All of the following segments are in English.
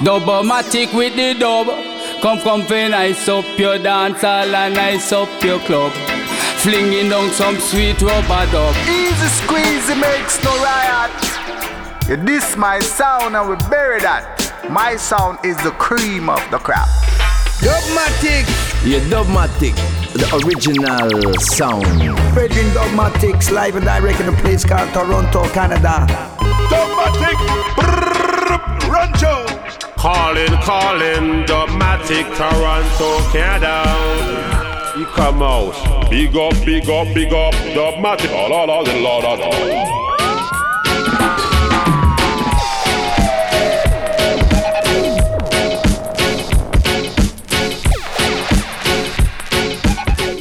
Dubmatic with the dub. Come, come, fi nice up your dance hall and nice up your club. Flinging down some sweet rubber dub. Easy squeeze, it makes no riot. You diss my sound and we bury that. My sound is the cream of the crop. Dubmatic. Yeah, Dubmatic, the original sound. Virgin Dubmatix live and direct in a place called Toronto, Canada. Dubmatic, brrr, Rancho. Calling, calling, Dubmatic, Toronto, Canada. You come out. Big up, big up, big up, Dubmatic. Oh, la, la, la, la, la, la.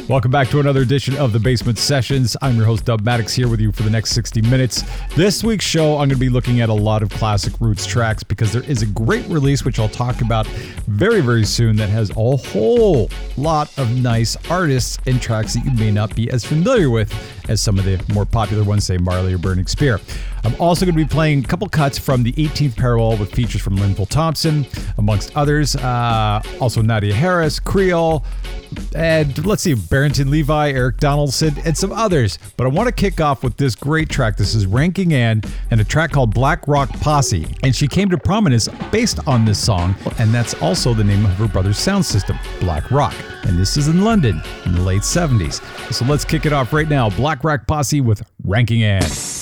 Welcome back to another edition of the Basement Sessions. I'm your host, Dubmatix, here with you for the next 60 minutes. This week's show, I'm going to be looking at a lot of classic roots tracks because there is a great release, which I'll talk about very, very soon, that has a whole lot of nice artists and tracks that you may not be as familiar with as some of the more popular ones, say Marley or Burning Spear. I'm also going to be playing a couple cuts from the 18th Parallel with features from Linval Thompson, amongst others. Uh, also Nadia Harris, Creole, and let's see, Barrington Levy, Eric Donaldson, and some others. But I want to kick off with this great track. This is Ranking Ann and a track called Black Rock Posse. And she came to prominence based on this song, and that's also the name of her brother's sound system, Black Rock. And this is in London in the late 70s. So let's kick it off right now. Black Rock Posse with Ranking Ann. Special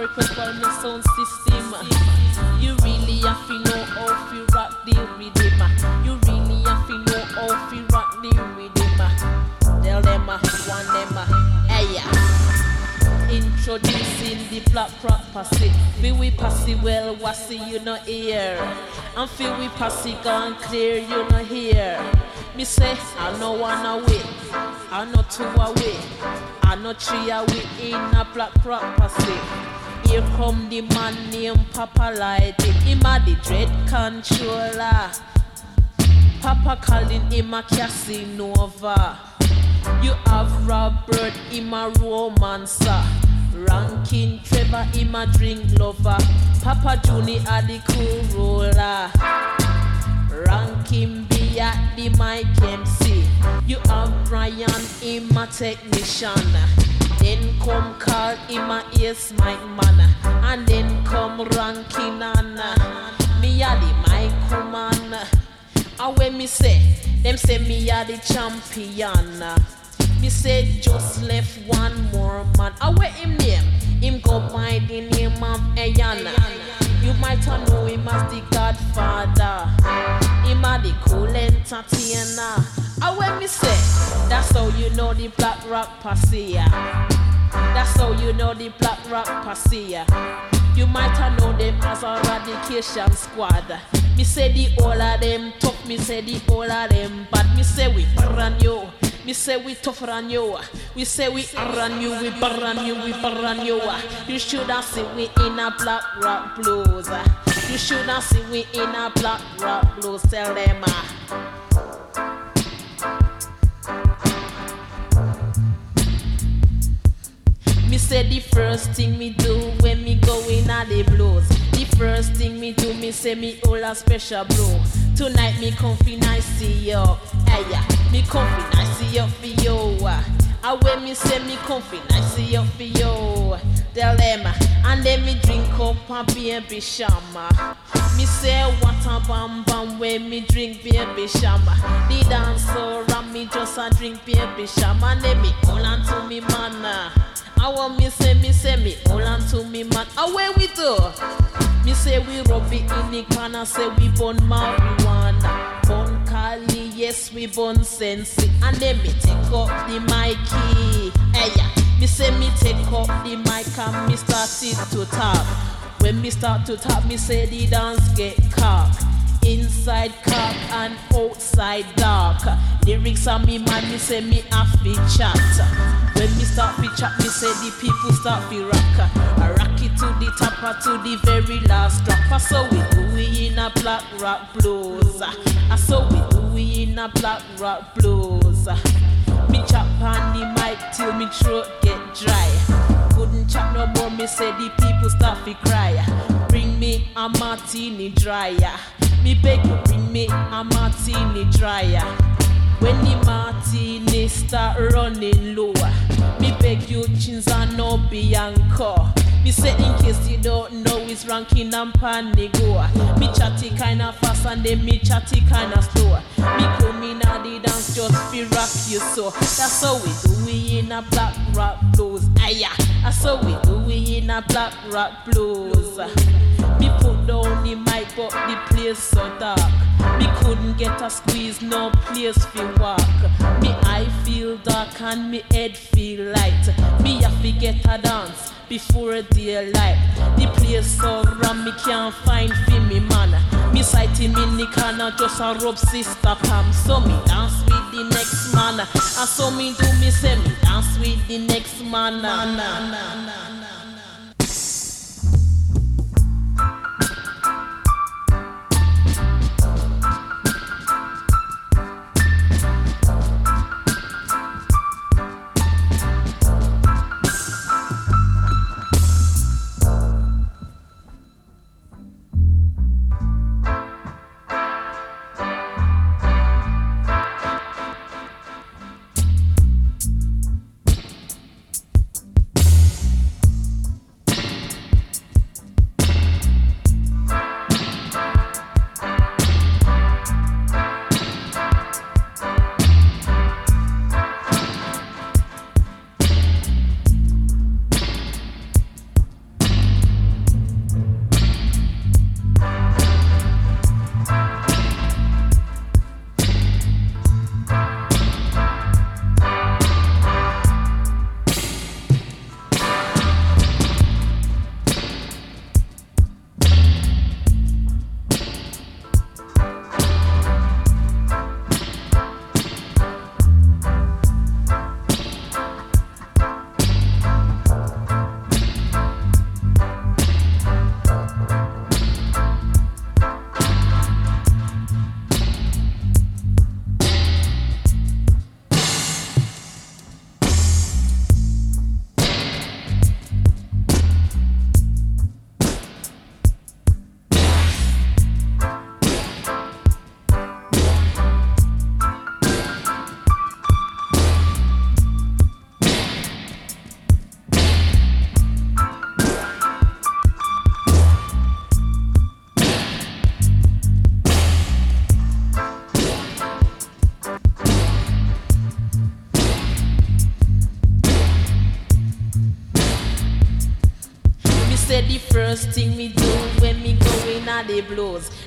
request for the sound system. You really have to know how to rock the rhythm. You really have to know how to rock the rhythm. Tell them one them hey yeah. Introducing the black rock posse. Feel we posse well, what's you not here? And feel we posse gone clear, you not here. Me say, I know one away, I know two away, I know three away in a black posse. Here come the man named Papa Light, him a the dread controller. Papa calling him a Casanova. You have Robert, him a romancer. Ranking Trevor, him a drink lover. Papa Junior a the cool roller. Ranking at the mic MC. You have Brian, him a technician. Then come Carl, him a ace mic man. And then come Ranking Ann uh, me a the mic woman. And when me say, them say me a the champion. Me say just left one more man. And where him name? Him go by the name of Ayana. You might have know him as the Godfather. Him a the cool entertainer. And when me say, that's how you know the Black Rock Posse. That's how you know the Black Rock Posse. You might have know them as a radication squad. Me say the all of them tough, me say the all of them bad. Me say we brand you. Me say we tougher than you. We say we run you, we burn you, we burn you. You should have seen we in a black rock blues. You should have seen we in a black rock blues. Tell them. Uh. Me say the first thing me do when me go in a the blues. The first thing me do, me say me all a special blow. Tonight me come fi nice see you. Hey yeah, me come fi nice see you for you. Ah. And when me say me come fi nice see you for you. Tell them, ah. and then me drink up a baby shama. Me say what a bam bam when me drink baby shama. The dancer and me just a drink baby shama. And then me hold on to me man. I want me say, me say, me hold on to me man. Away we do. Me say we rub it in the corner, say we burn marijuana. Burn Cali, yes we burn sensi. And then me take up the mic. Hey, yeah. Me say me take up the mic and me start to tap. When me start to tap, me say the dance get cock. Inside cock and outside dark. Lyrics on me man, me say me have chat. When me start to chat, me say the people start to rock. I rock it to the top to the very last drop. Saw we do we in a black rock blues. I saw we do we in a black rock blues. Me chop on the mic till me throat get dry. Chop no more, me say the people start to cry. Bring me a martini dryer. Me beg you bring me a martini dryer. When the martini start running low, me beg you Cinzano Bianco. Me say in case you don't know it's ranking and panigo. Me chatty kinda fast and then me chatty kinda slow. Me come in at the dance just fi rock you so. That's how we do we in a black rock blues. Aya, that's how we do we in a black rock blues. Me put down the mic but the place so dark. Me couldn't get a squeeze, no place fi walk. Me eye feel dark and me head feel light. Me have to get a dance before daylight. The place so ram me can't find fi me man. Me sight him in the corner just a rub sister palm. So me dance with the next man. And so me do me say me dance with the next man. Me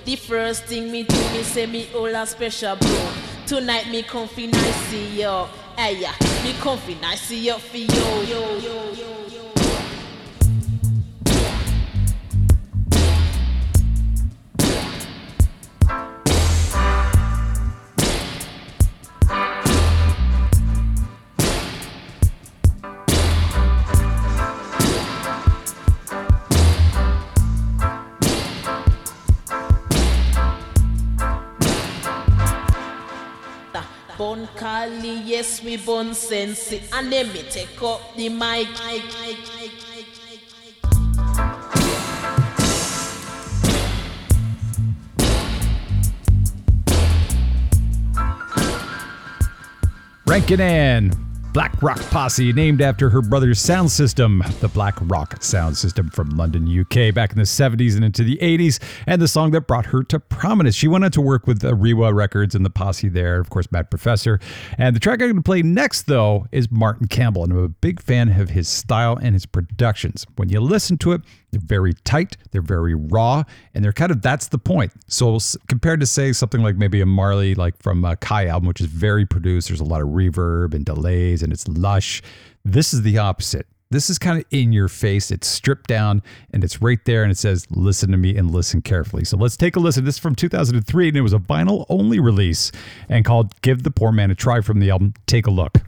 The first thing me do, me say me all a special bro. Tonight me comfy nice see yo. Hey yeah, me comfy nice see yo for yo. yo, yo, yo, Yes we born sense And let me take up the mic. Rankin Ann, Black Rock Posse, named after her brother's sound system, the Black Rock sound system from London, UK, back in the 70s and into the 80s, and the song that brought her to prominence. She went on to work with uh, Ariwa Records and the posse there, of course, Mad Professor. And the track I'm going to play next, though, is Martin Campbell, and I'm a big fan of his style and his productions. When you listen to it, they're very tight, they're very raw, and they're kind of that's the point. So compared to say something like maybe a Marley like from Kaya album, which is very produced, there's a lot of reverb and delays, and it's lush. This is the opposite. This is kind of in your face. It's stripped down and it's right there, and it says, "Listen to me and listen carefully." So let's take a listen. This is from 2003, and it was a vinyl only release and called "Give the Poor Man a Try" from the album. Take a look.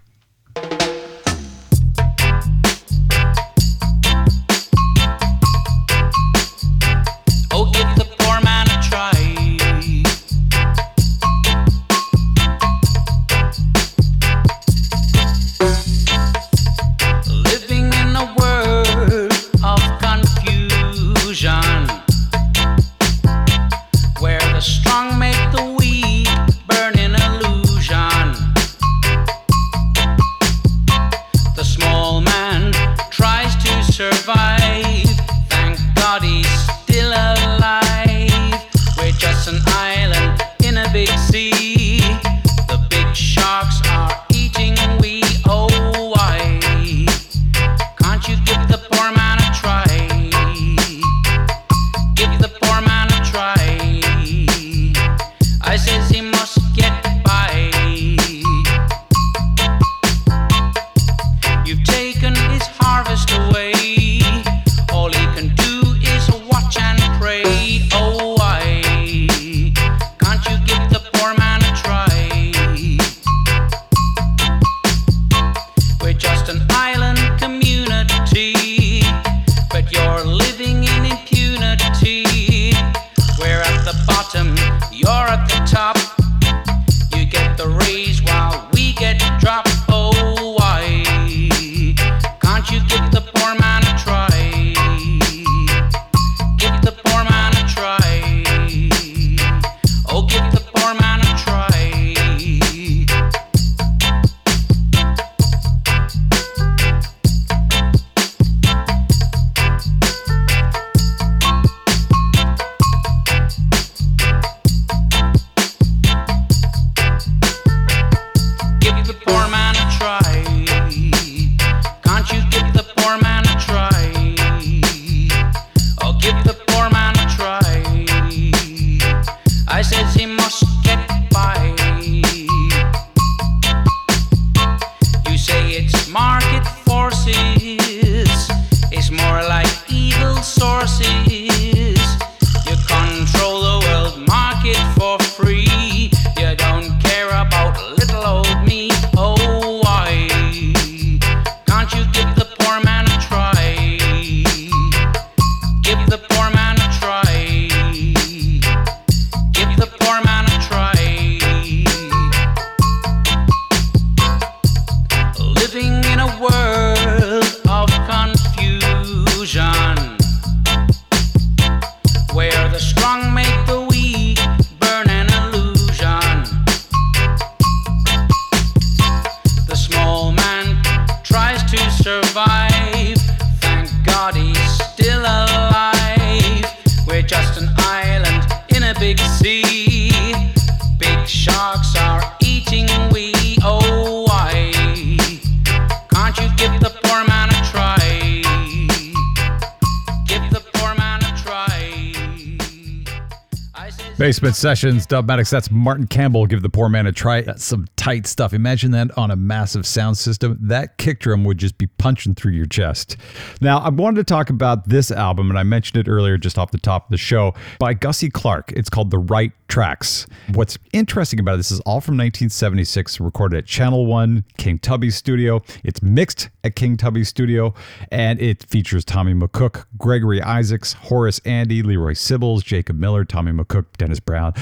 Basement Sessions, Dubmatix. That's Martin Campbell. Give the poor man a try. That's some tight stuff. Imagine that on a massive sound system. That kick drum would just be punching through your chest. Now, I wanted to talk about this album, and I mentioned it earlier just off the top of the show by Gussie Clarke. It's called The Right Tracks. What's interesting about it, this is all from 1976, recorded at Channel One, King Tubby Studio. It's mixed at King Tubby Studio, and it features Tommy McCook, Gregory Isaacs, Horace Andy, Leroy Sibbles, Jacob Miller, Tommy McCook, Dennis Brown,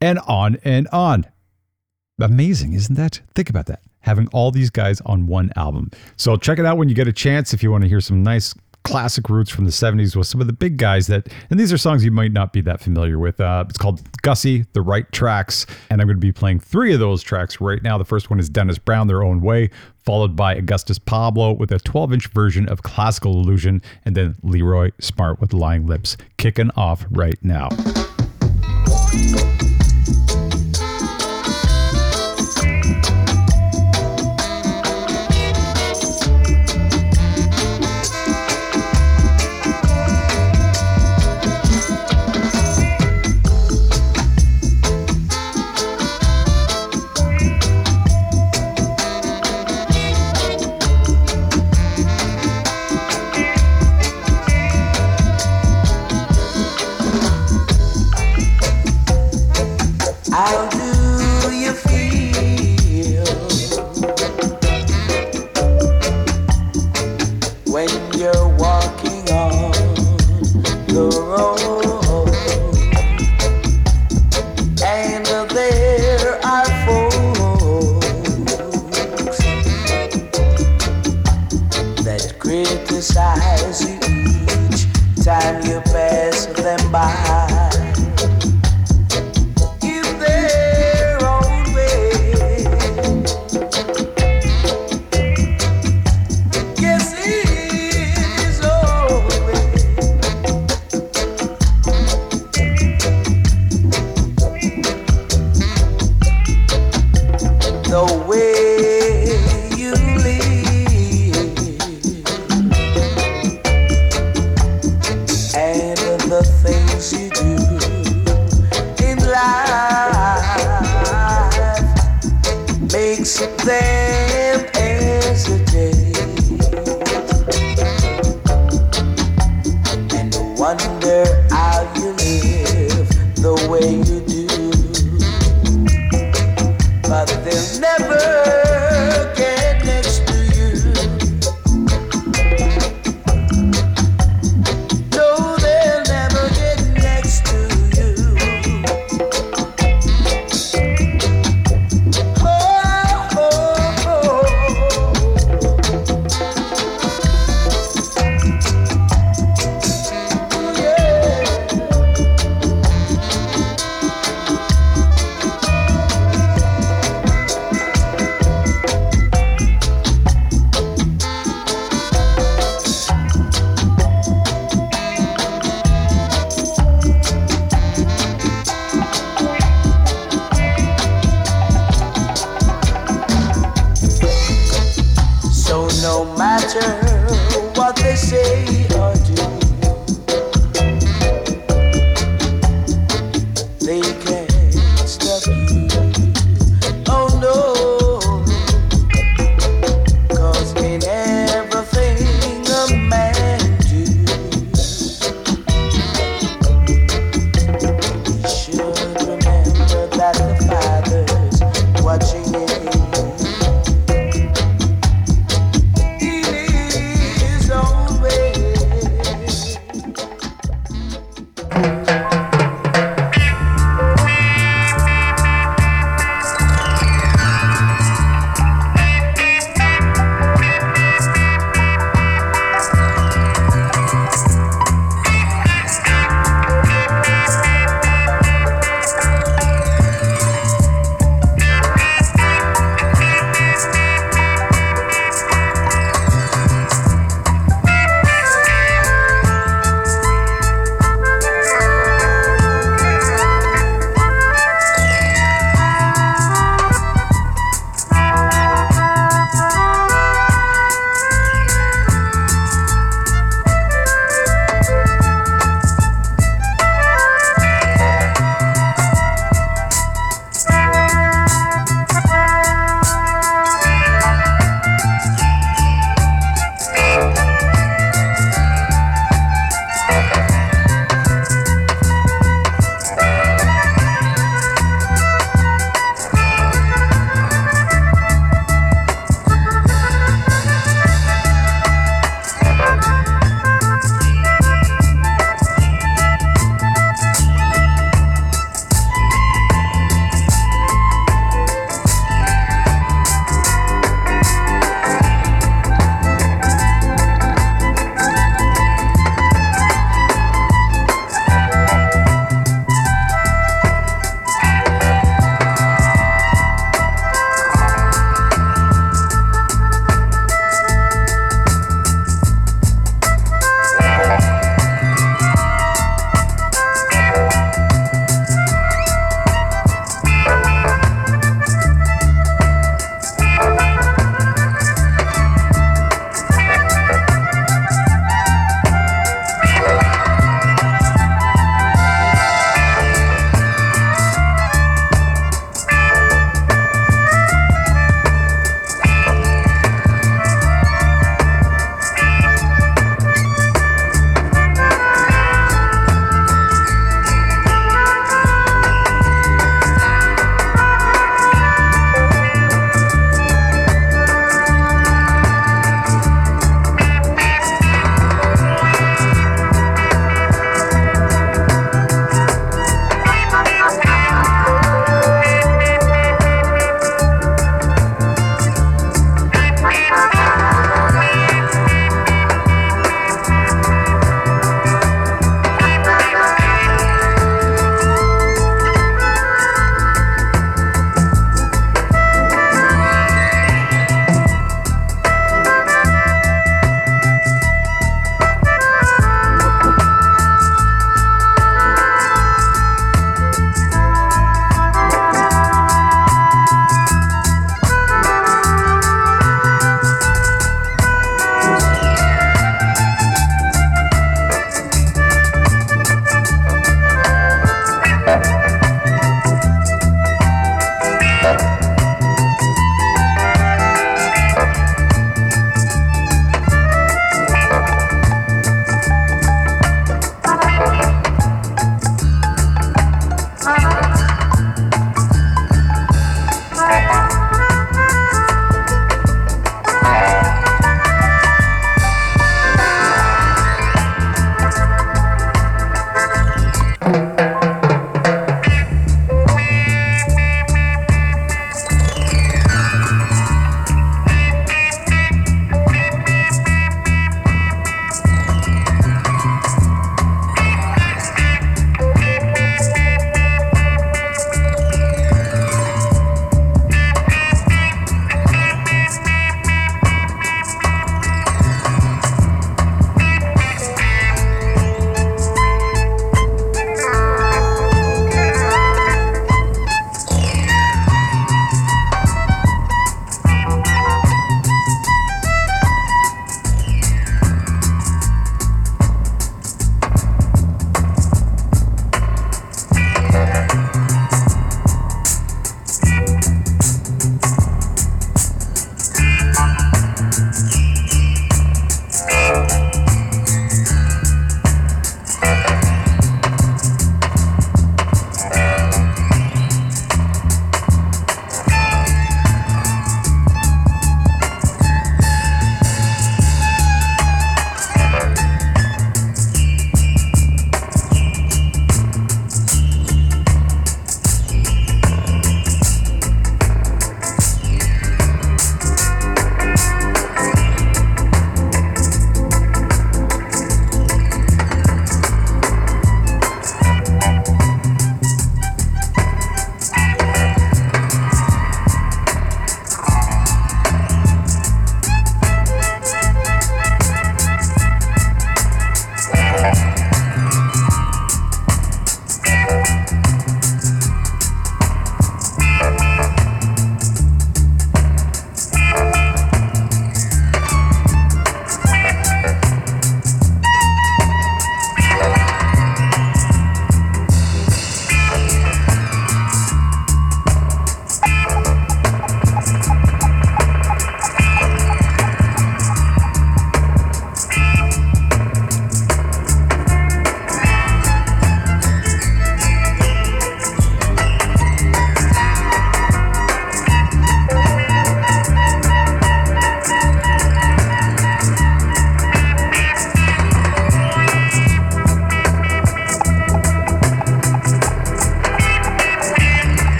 and on and on. Amazing, isn't that? Think about that. Having all these guys on one album. So check it out when you get a chance if you want to hear some nice classic roots from the 70s with some of the big guys that, and these are songs you might not be that familiar with. Uh, it's called Gussie, The Right Tracks, and I'm going to be playing three of those tracks right now. The first one is Dennis Brown, Their Own Way, followed by Augustus Pablo with a 12 inch version of Classical Illusion, and then Leroy Smart with Lying Lips, kicking off right now. Go. Walking on the road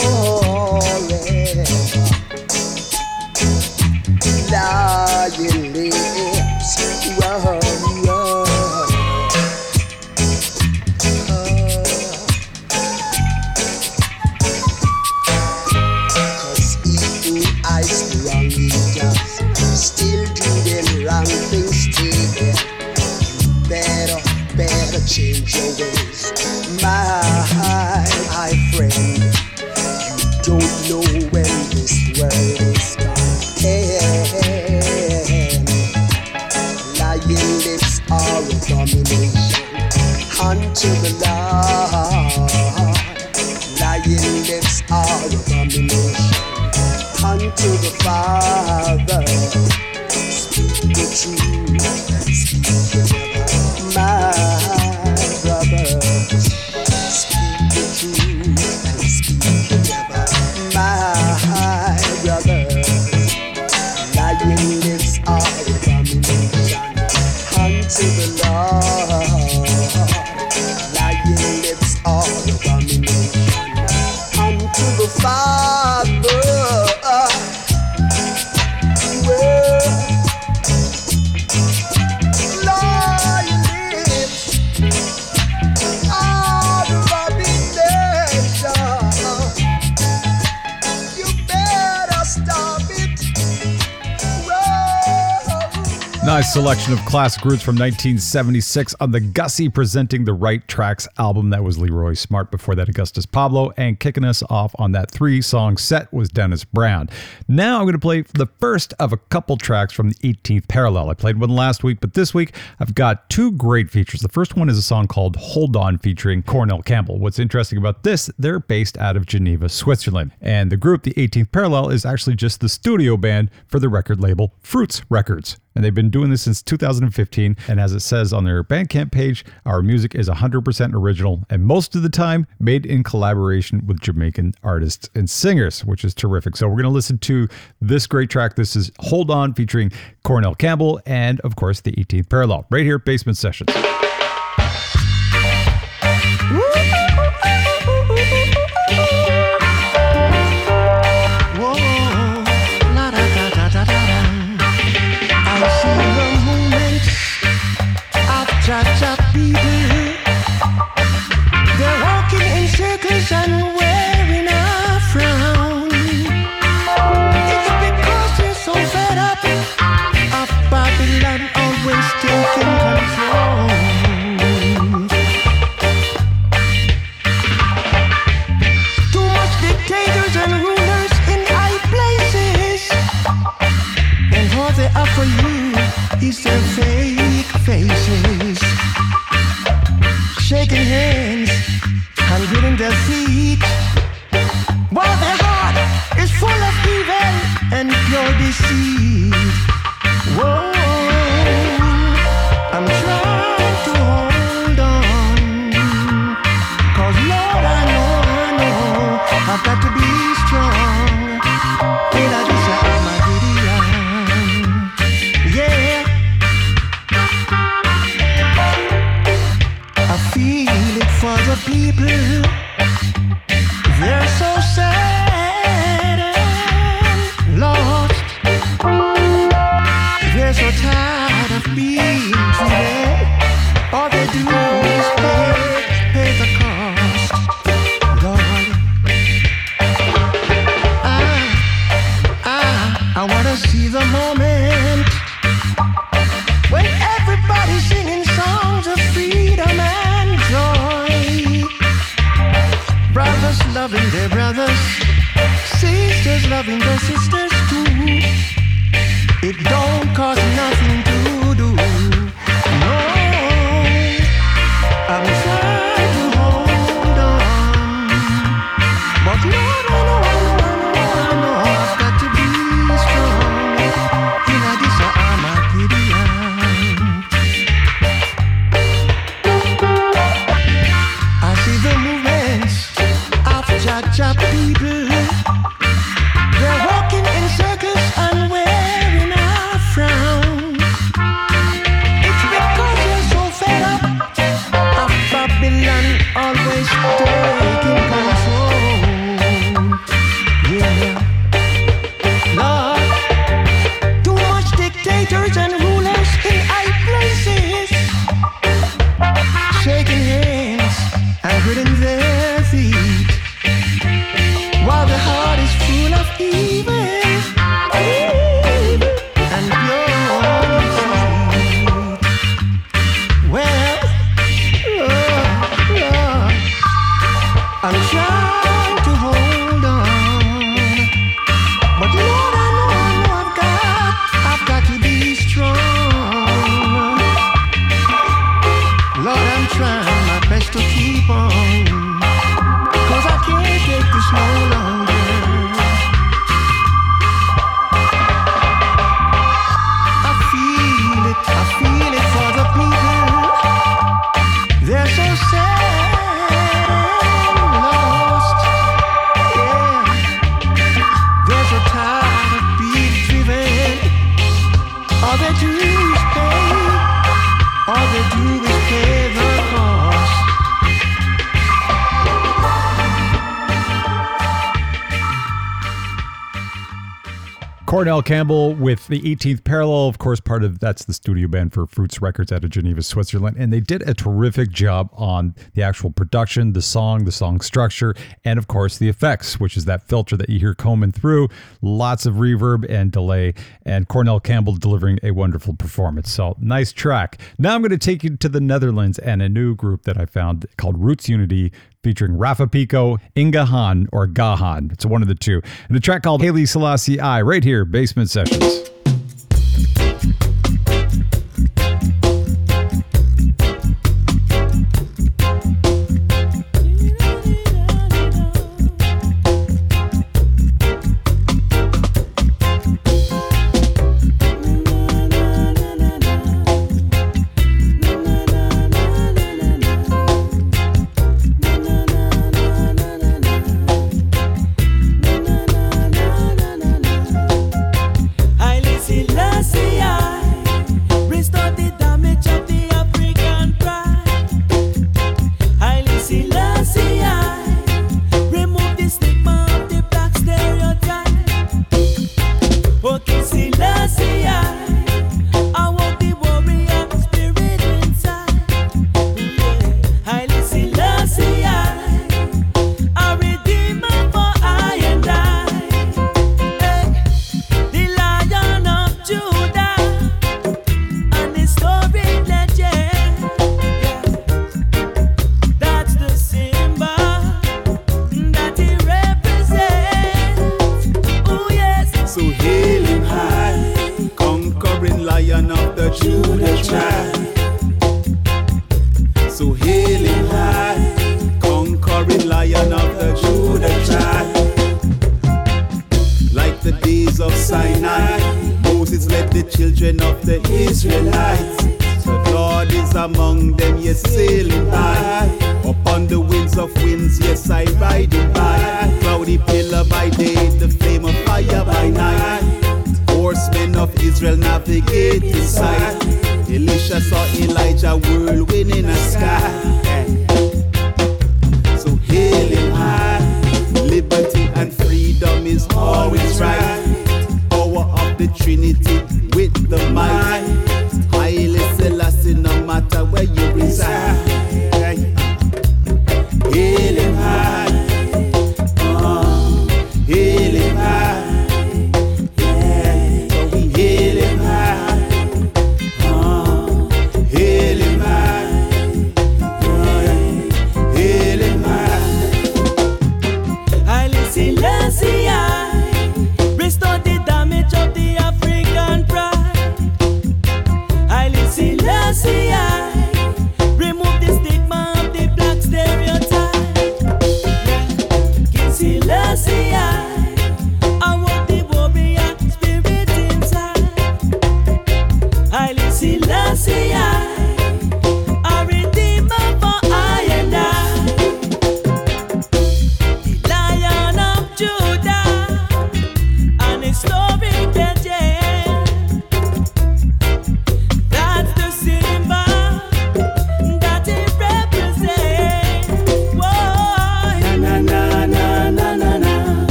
devil classic roots from 1976 on the Gussie presenting the right tracks album. That was Leroy Smart. Before that, Augustus Pablo. And kicking us off on that three song set was Dennis Brown. Now I'm going to play the first of a couple tracks from the 18th Parallel. I played one last week, but this week I've got two great features. The first one is a song called Hold On featuring Cornell Campbell. What's interesting about this, they're based out of Geneva, Switzerland. And the group, the 18th Parallel, is actually just the studio band for the record label Fruits Records. And they've been doing this since 2015. And as it says on their Bandcamp page, our music is 100% original and most of the time made in collaboration with Jamaican artists and singers, which is terrific. So we're going to listen to this great track. This is Hold On featuring Cornell Campbell and, of course, the 18th Parallel right here Basement Sessions. People. They're so sad Cornell Campbell with the 18th Parallel, of course, part of that's the studio band for Fruits Records out of Geneva, Switzerland. And they did a terrific job on the actual production, the song, the song structure, and of course, the effects, which is that filter that you hear combing through. Lots of reverb and delay. And Cornell Campbell delivering a wonderful performance. So, nice track. Now I'm going to take you to the Netherlands and a new group that I found called Roots Unity featuring Rafa Pico, Inga Han, or Gahan. It's one of the two. And a track called Haile Selassie I, right here, Basement Sessions.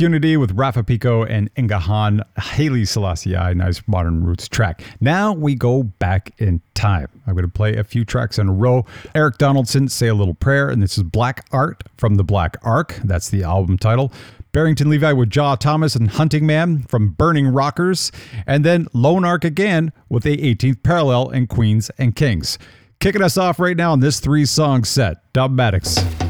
Unity with Rafa Pico and Inga Han, Haile Selassie, nice modern roots track. Now we go back in time. I'm going to play a few tracks in a row. Eric Donaldson, Say a Little Prayer, and this is Black Art from the Black Ark. That's the album title. Barrington Levy with Jah Thomas and Hunting Man from Burning Rockers, and then Lone Ark again with the 18th Parallel and Queens and Kings. Kicking us off right now on this three song set, Dubmatix. Say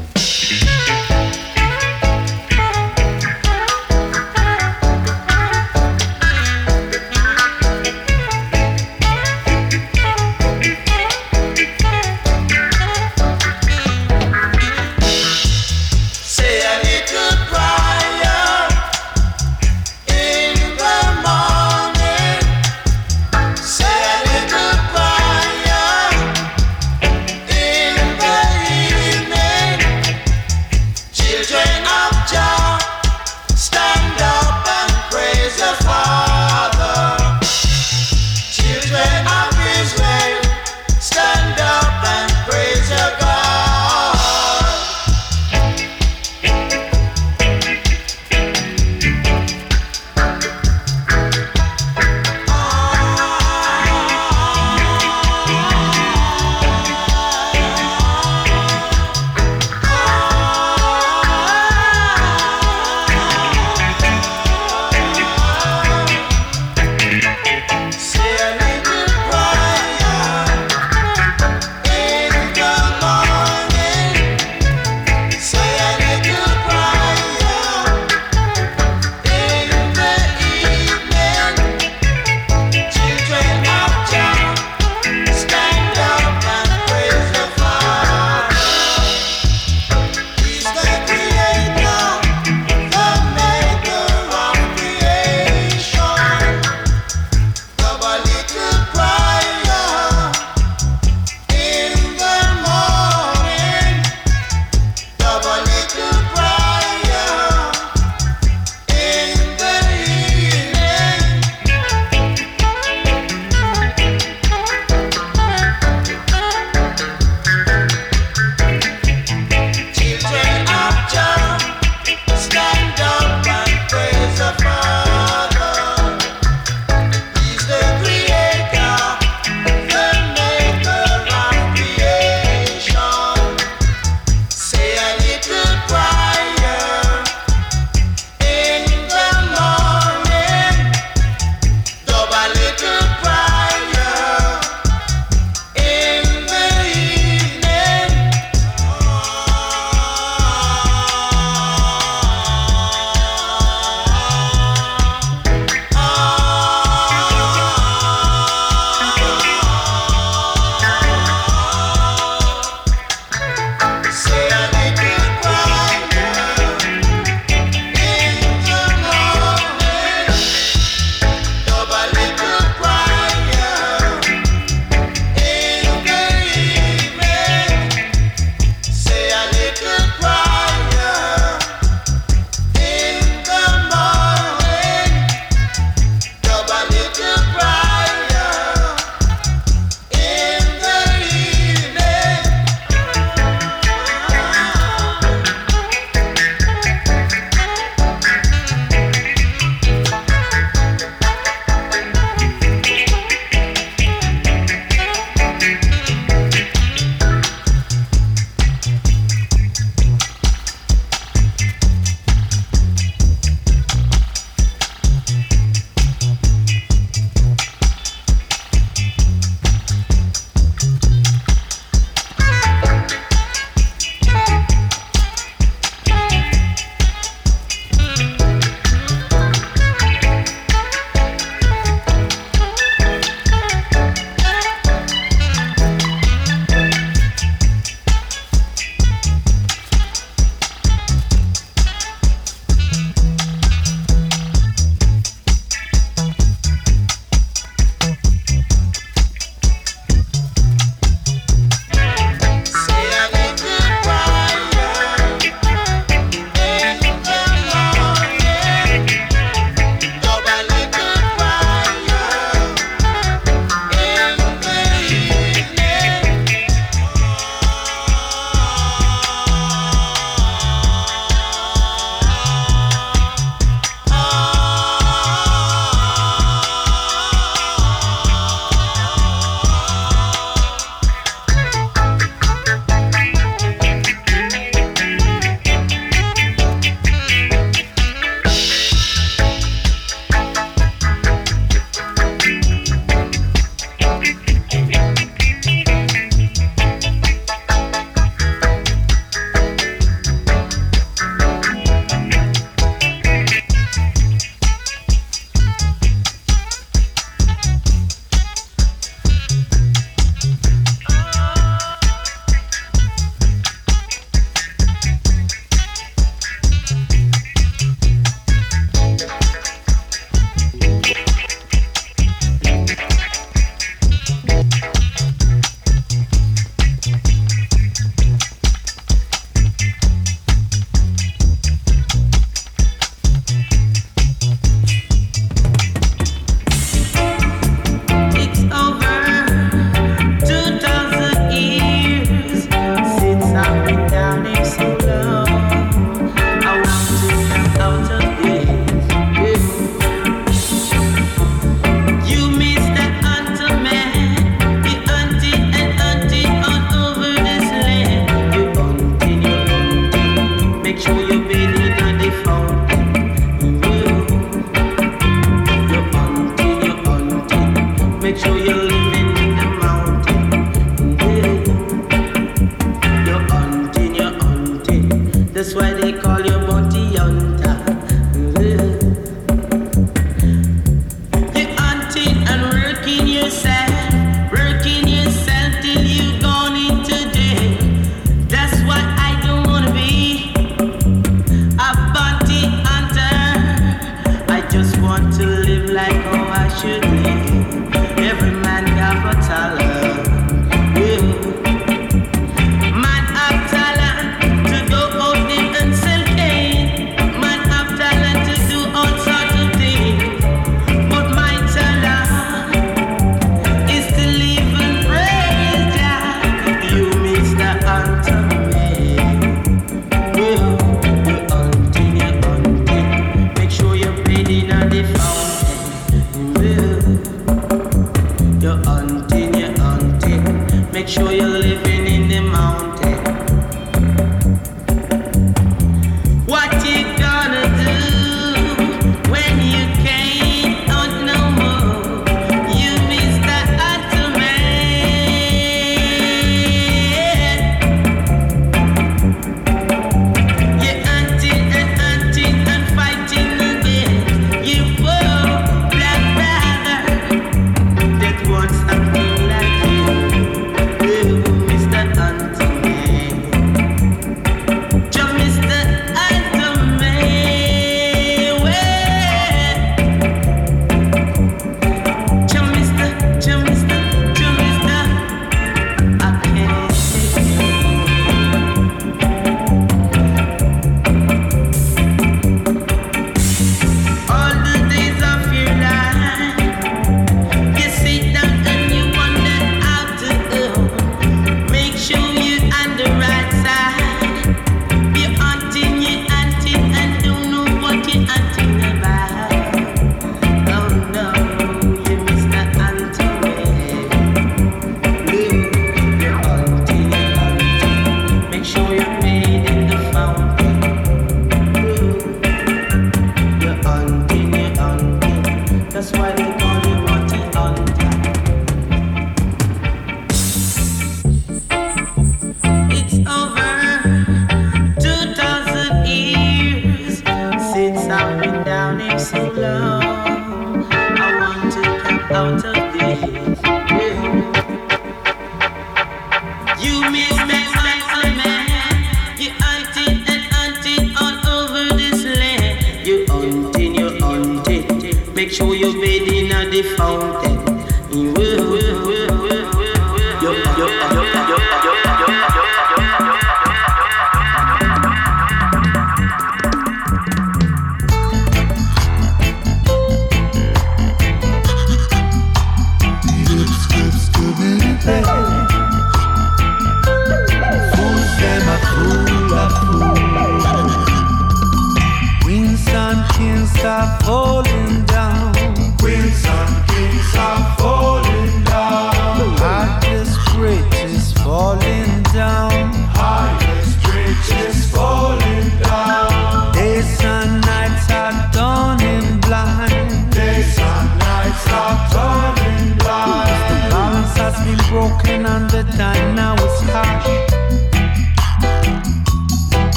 Hunting. Make sure you're bathing at the fountain.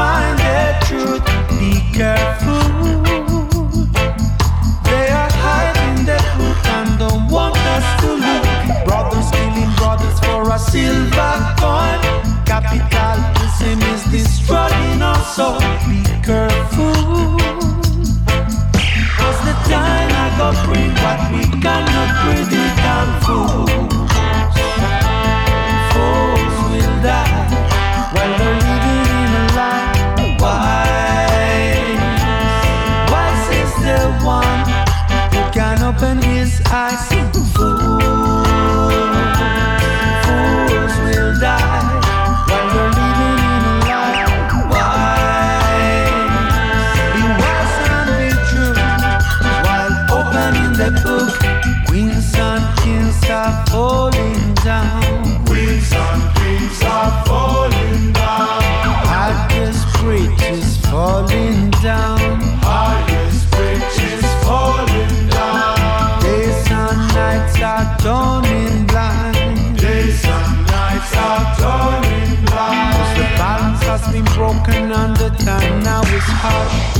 Find are falling down. Queens and kings are falling down. Highest bridge is falling down. Highest bridge is falling down. Days and nights are turning blind. Days and nights are turning blind. 'Cause the balance has been broken and the time now is harsh.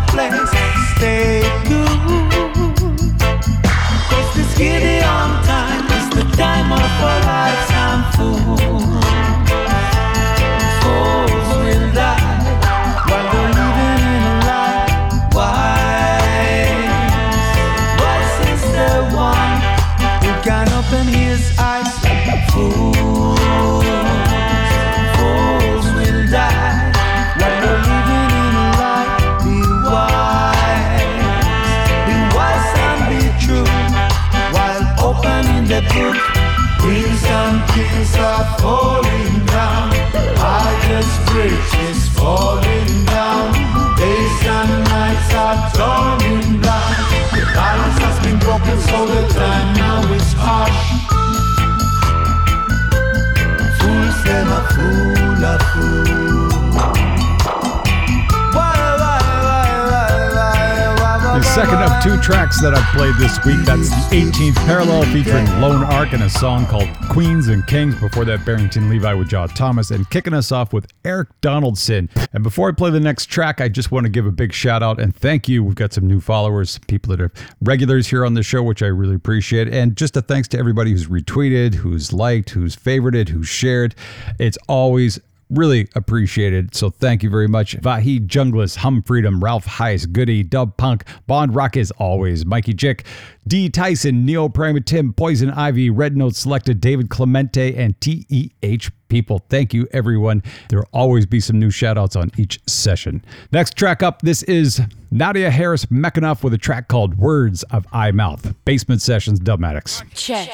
place. Stay good. Falling down. Falling down. Days and nights are. The has been broken, so the time now is harsh. Fool a fool. Second of two tracks that I've played this week. That's the 18th parallel featuring Lone Ark and a song called Queens and Kings. Before that, Barrington Levy with Jah Thomas, and kicking us off with Eric Donaldson. And before I play the next track, I just want to give a big shout out and thank you. We've got some new followers, people that are regulars here on the show, which I really appreciate. And just a thanks to everybody who's retweeted, who's liked, who's favorited, who's shared. It's always Really appreciated. So thank you very much. Vahid Junglis, Hum Freedom, Ralph Heiss, Goody, Dub Punk, Bond Rock as always, Mikey Jick, D Tyson, Neo Prima Tim, Poison Ivy, Red Note Selected, David Clemente, and TEH people. Thank you, everyone. There will always be some new shout outs on each session. Next track up, this is Nadia Harris McAnuff with a track called Words of Eye Mouth. Basement Sessions, Dubmatix. Check.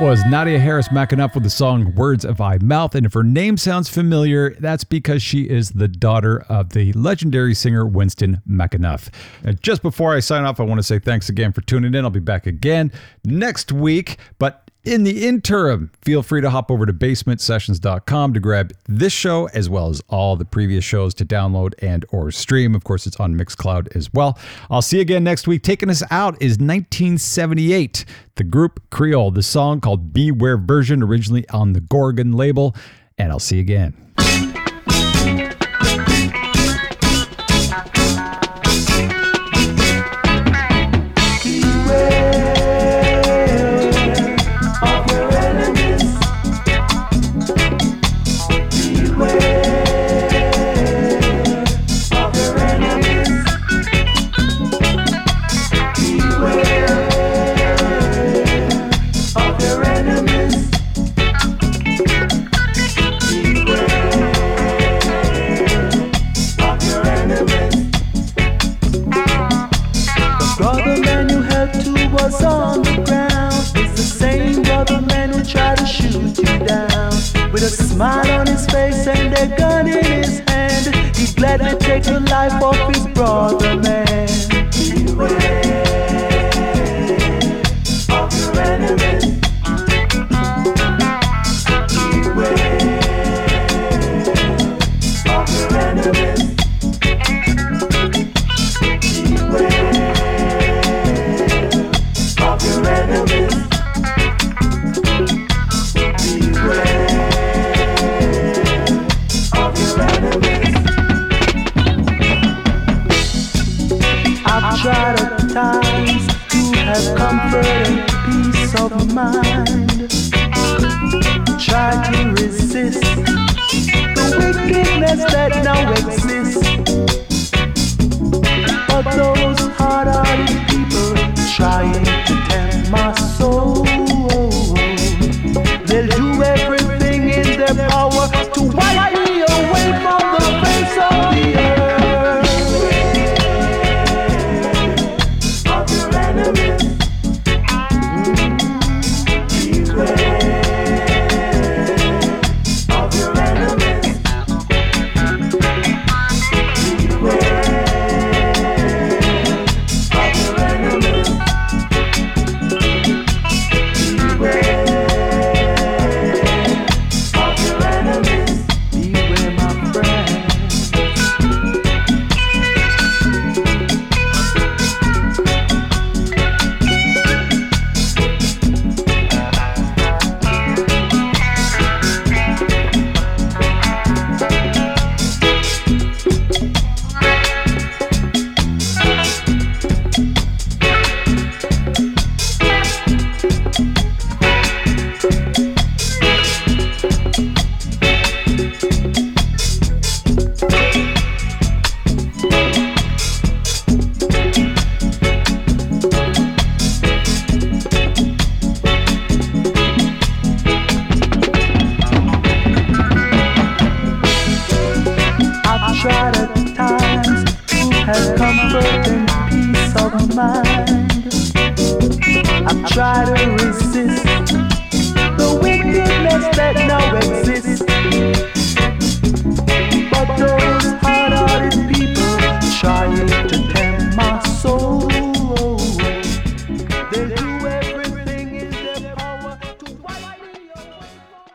Was Nadia Harris McAnuff with the song Words of I Mouth. And if her name sounds familiar, that's because she is the daughter of the legendary singer Winston McAnuff. And just before I sign off, I want to say thanks again for tuning in. I'll be back again next week. But in the interim, feel free to hop over to basementsessions.com to grab this show as well as all the previous shows to download and or stream. Of course, it's on Mixcloud as well. I'll see you again next week. Taking us out is 1978, the group Creole, the song called Beware Version, originally on the Gorgon label. And I'll see you again. A smile on his face and a gun in his hand, he gladly take the life of his brother man. Beware